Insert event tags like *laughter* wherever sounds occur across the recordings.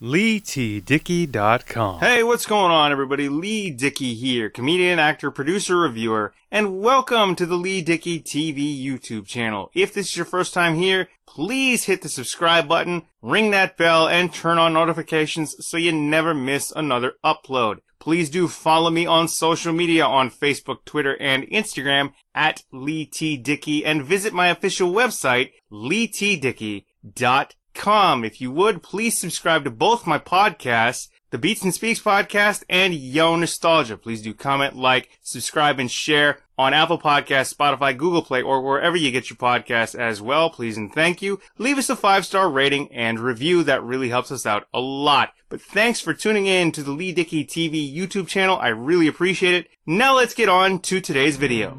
LeeTDickey.com. Hey, what's going on, everybody? Lee Dickey here, comedian, actor, producer, reviewer, and welcome to the Lee Dickey TV YouTube channel. If this is your first time here, please hit the subscribe button, ring that bell, and turn on notifications so you never miss another upload. Please do follow me on social media on Facebook, Twitter, and Instagram at Lee T. Dickey, and visit my official website, leetdickey.com com. If you would, please subscribe to both my podcasts, the Beats and Speaks podcast and Yo Nostalgia. Please do comment, like, subscribe, and share on Apple Podcasts, Spotify, Google Play, or wherever you get your podcasts as well. Please and thank you. Leave us a five star rating and review. That really helps us out a lot. But thanks for tuning in to the Lee Dickey TV YouTube channel. I really appreciate it. Now let's get on to today's video.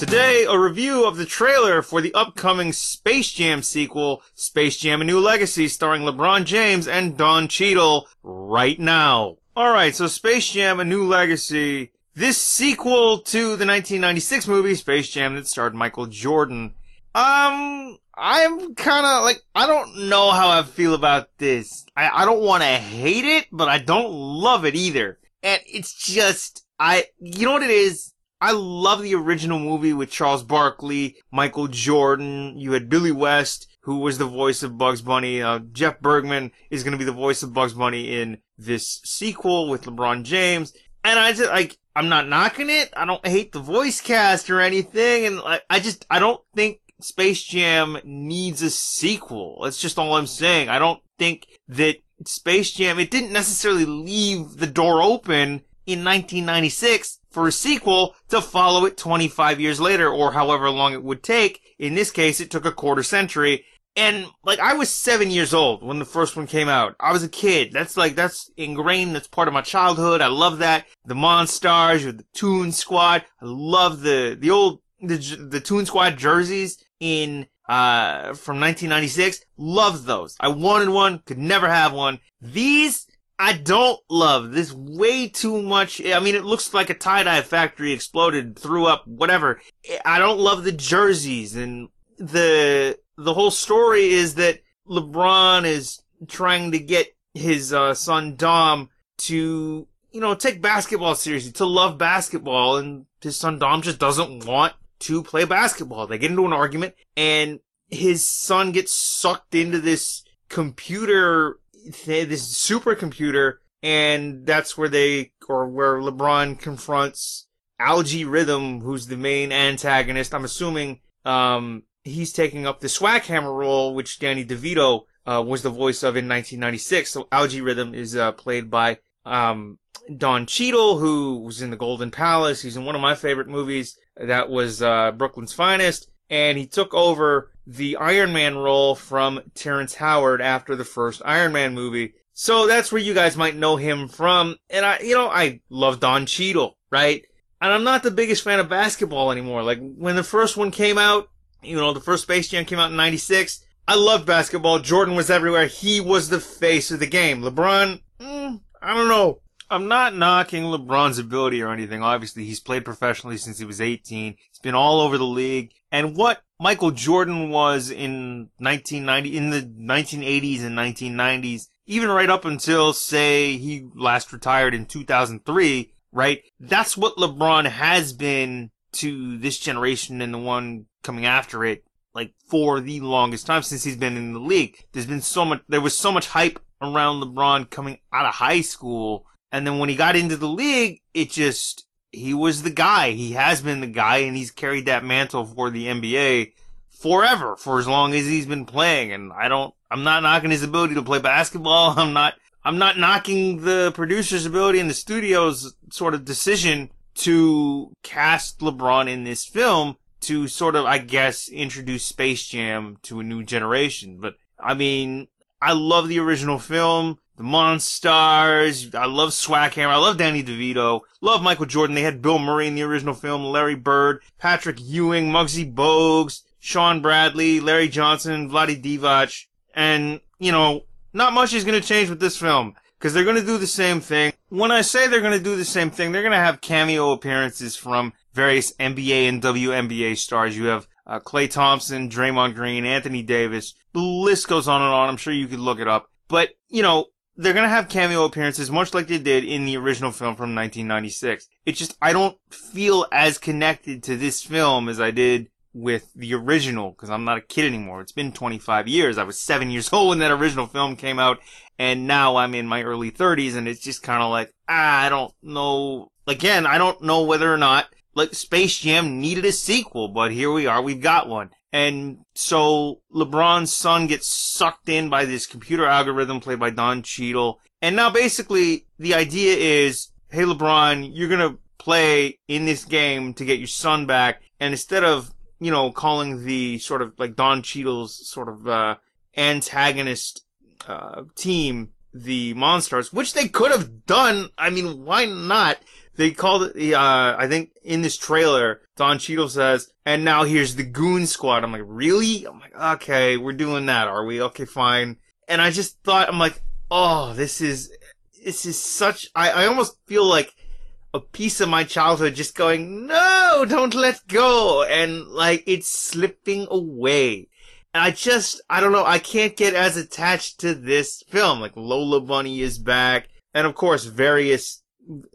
Today, a review of the trailer for the upcoming Space Jam sequel, Space Jam A New Legacy, starring LeBron James and Don Cheadle, right now. Alright, so Space Jam A New Legacy, this sequel to the 1996 movie Space Jam that starred Michael Jordan. Um, I'm kinda like, I don't know how I feel about this. I, I don't wanna hate it, but I don't love it either. And it's just, I, you know what it is? I love the original movie with Charles Barkley, Michael Jordan. You had Billy West, who was the voice of Bugs Bunny. Uh, Jeff Bergman is going to be the voice of Bugs Bunny in this sequel with LeBron James. And I just like, I'm not knocking it. I don't hate the voice cast or anything. And like, I just, I don't think Space Jam needs a sequel. That's just all I'm saying. I don't think that Space Jam, it didn't necessarily leave the door open in 1996 for a sequel to follow it 25 years later or however long it would take. In this case, it took a quarter century. And like I was seven years old when the first one came out. I was a kid. That's like that's ingrained. That's part of my childhood. I love that. The Monstars or the Toon Squad. I love the the old the the Toon Squad jerseys in uh from 1996. Loved those. I wanted one. Could never have one. These I don't love this way too much. I mean, it looks like a tie-dye factory exploded, threw up, whatever. I don't love the jerseys and the, the whole story is that LeBron is trying to get his uh, son Dom to, you know, take basketball seriously, to love basketball, and his son Dom just doesn't want to play basketball. They get into an argument, and his son gets sucked into this computer this supercomputer, and that's where they, or where LeBron confronts Al-G Rhythm, who's the main antagonist. I'm assuming, um, he's taking up the Swackhammer role, which Danny DeVito, uh, was the voice of in 1996. So Al-G Rhythm is, uh, played by, um, Don Cheadle, who was in The Golden Palace. He's in one of my favorite movies. That was, uh, Brooklyn's Finest. And he took over the Iron Man role from Terrence Howard after the first Iron Man movie. So that's where you guys might know him from. And I, you know, I love Don Cheadle, right? And I'm not the biggest fan of basketball anymore. Like when the first one came out, you know, the first Space Jam came out in 96. I loved basketball. Jordan was everywhere. He was the face of the game. LeBron, mm, I don't know. I'm not knocking LeBron's ability or anything. Obviously, he's played professionally since he was 18. He's been all over the league. And what Michael Jordan was in 1990, in the 1980s and 1990s, even right up until, say, he last retired in 2003, right? That's what LeBron has been to this generation and the one coming after it, like, for the longest time since he's been in the league. There's been so much, there was so much hype around LeBron coming out of high school. And then when he got into the league, it just, he was the guy. He has been the guy and he's carried that mantle for the NBA forever for as long as he's been playing. And I don't, I'm not knocking his ability to play basketball. *laughs* I'm not, I'm not knocking the producer's ability and the studio's sort of decision to cast LeBron in this film to sort of, I guess, introduce Space Jam to a new generation. But I mean, I love the original film the Monstars. I love Swackhammer. I love Danny DeVito. Love Michael Jordan. They had Bill Murray in the original film, Larry Bird, Patrick Ewing, Muggsy Bogues, Shawn Bradley, Larry Johnson, Vlade Divac. And, you know, not much is going to change with this film because they're going to do the same thing. When I say they're going to do the same thing, they're going to have cameo appearances from various NBA and WNBA stars. You have uh, Klay Thompson, Draymond Green, Anthony Davis, the list goes on and on. I'm sure you could look it up. But, you know, they're gonna have cameo appearances much like they did in the original film from 1996. It's just, I don't feel as connected to this film as I did with the original, because I'm not a kid anymore. It's been 25 years. I was seven years *laughs* old when that original film came out, and now I'm in my early 30s, and it's just kind of like, ah, I don't know. Again, I don't know whether or not, like, Space Jam needed a sequel, but here we are, we've got one. And so LeBron's son gets sucked in by this computer algorithm played by Don Cheadle. And now basically the idea is, hey LeBron, you're gonna play in this game to get your son back. And instead of, you know, calling the sort of like Don Cheadle's sort of, uh, antagonist, uh, team the Monstars, which they could have done. I mean, why not? They called it, uh, I think in this trailer, Don Cheadle says, and now here's the Goon Squad. I'm like, really? I'm like, okay, we're doing that, are we? Okay, fine. And I just thought, I'm like, oh, this is, this is such, I, I almost feel like a piece of my childhood just going, no, don't let go. And like, it's slipping away. And I just, I don't know, I can't get as attached to this film. Like Lola Bunny is back. And of course, various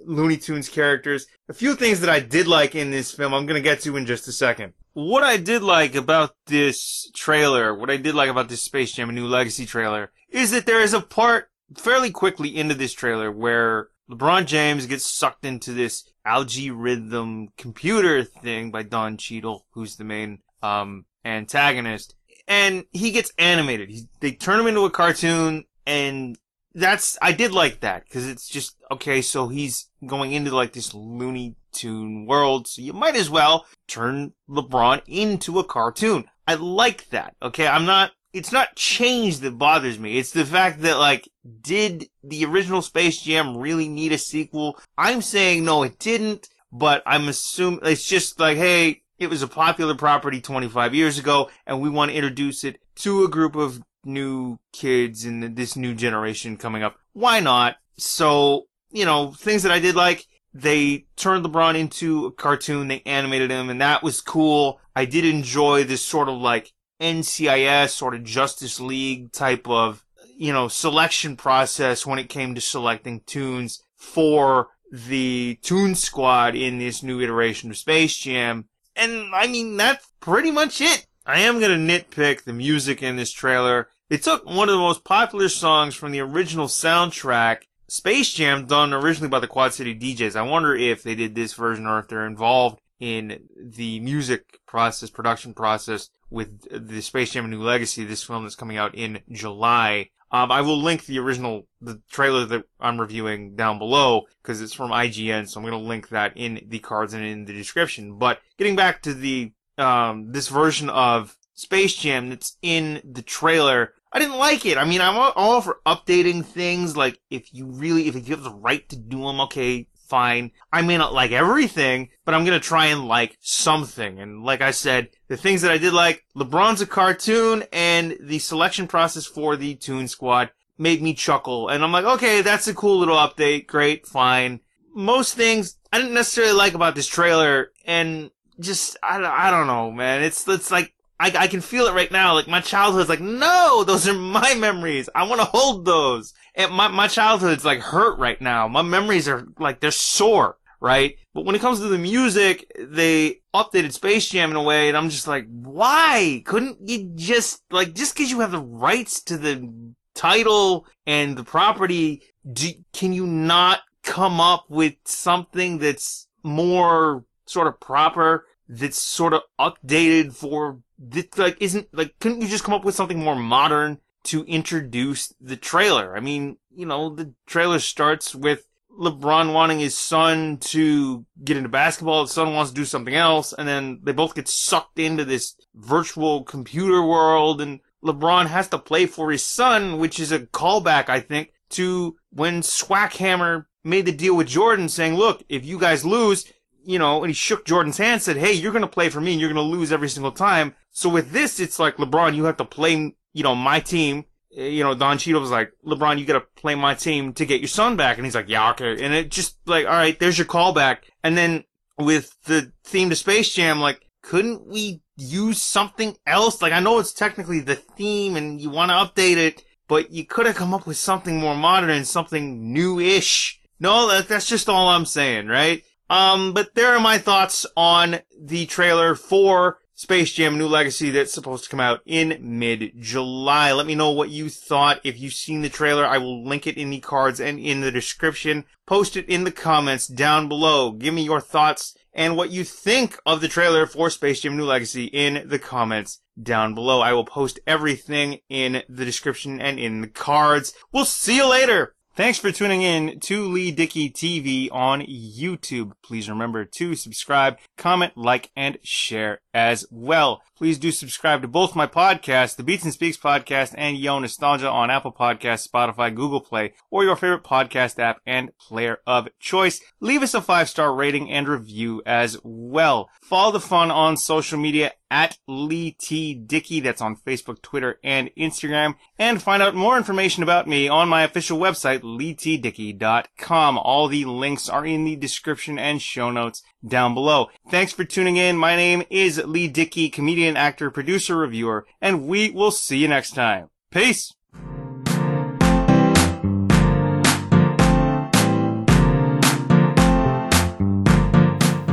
Looney Tunes characters. A few things that I did like in this film, I'm gonna get to in just a second. What I did like about this trailer, what I did like about this Space Jam A New Legacy trailer, is that there is a part fairly quickly into this trailer where LeBron James gets sucked into this Al-G Rhythm computer thing by Don Cheadle, who's the main um, antagonist, and he gets animated. He, they turn him into a cartoon, and that's I did like that because it's just okay. So he's going into like this Looney Tune world, so you might as well turn LeBron into a cartoon. I like that. Okay, I'm not. It's not change that bothers me. It's the fact that like, did the original Space Jam really need a sequel? I'm saying no, it didn't. But I'm assuming it's just like, hey, it was a popular property 25 years ago, and we want to introduce it to a group of new kids in this new generation coming up. Why not? So, you know, things that I did like, they turned LeBron into a cartoon, they animated him, and that was cool. I did enjoy this sort of like NCIS, sort of Justice League type of, you know, selection process when it came to selecting tunes for the Toon Squad in this new iteration of Space Jam. And I mean, that's pretty much it. I am gonna nitpick the music in this trailer. They took one of the most popular songs from the original soundtrack, Space Jam, done originally by the Quad City DJs. I wonder if they did this version or if they're involved in the music process, production process with the Space Jam: A New Legacy, this film that's coming out in July. Um, I will link the original, the trailer that I'm reviewing down below because it's from IGN, so I'm going to link that in the cards and in the description. But getting back to the um, this version of Space Jam that's in the trailer. I didn't like it. I mean, I'm all for updating things. Like, if you really, if you have the right to do them, okay, fine. I may not like everything, but I'm gonna try and like something. And like I said, the things that I did like, LeBron's a cartoon, and the selection process for the Toon Squad made me chuckle. And I'm like, okay, that's a cool little update. Great, fine. Most things I didn't necessarily like about this trailer, and just, I, I don't know, man. It's, it's like, I, I can feel it right now. Like my childhood's like, no, those are my memories. I want to hold those. And my, my childhood's like hurt right now. My memories are like, they're sore, right? But when it comes to the music, they updated Space Jam in a way and I'm just like, why? Couldn't you just, like, just cause you have the rights to the title and the property, do, can you not come up with something that's more sort of proper? That's sort of updated for this, like, isn't, like, couldn't you just come up with something more modern to introduce the trailer? I mean, you know, the trailer starts with LeBron wanting his son to get into basketball. His son wants to do something else. And then they both get sucked into this virtual computer world. And LeBron has to play for his son, which is a callback, I think, to when Swackhammer made the deal with Jordan saying, look, if you guys lose, you know, and he shook Jordan's hand, said, hey, you're to play for me and you're to lose every single time. So with this, it's like, LeBron, you have to play, you know, my team. Eh, you know, Don Cheadle was like, LeBron, you got to play my team to get your son back. And he's like, yeah, okay. And it just like, all right, there's your callback. And then with the theme to Space Jam, like, couldn't we use something else? Like, I know it's technically the theme and you want to update it, but you could have come up with something more modern and something new-ish. No, that, that's just all I'm saying, right? Um, but there are my thoughts on the trailer for Space Jam New Legacy that's supposed to come out in mid-July. Let me know what you thought. If you've seen the trailer, I will link it in the cards and in the description. Post it in the comments down below. Give me your thoughts and what you think of the trailer for Space Jam New Legacy in the comments down below. I will post everything in the description and in the cards. We'll see you later. Thanks for tuning in to Lee Dickey TV on YouTube. Please remember to subscribe, comment, like, and share as well. Please do subscribe to both my podcasts, the Beats and Speaks podcast and Yo Nostalgia on Apple Podcasts, Spotify, Google Play, or your favorite podcast app and player of choice. Leave us a five star rating and review as well. Follow the fun on social media at Lee T. Dickey. That's on Facebook, Twitter, and Instagram. And find out more information about me on my official website, leetdickey.com. All the links are in the description and show notes down below. Thanks for tuning in. My name is Lee Dickey, comedian, actor, producer, reviewer, and we will see you next time. Peace!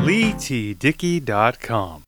LeeTDickey.com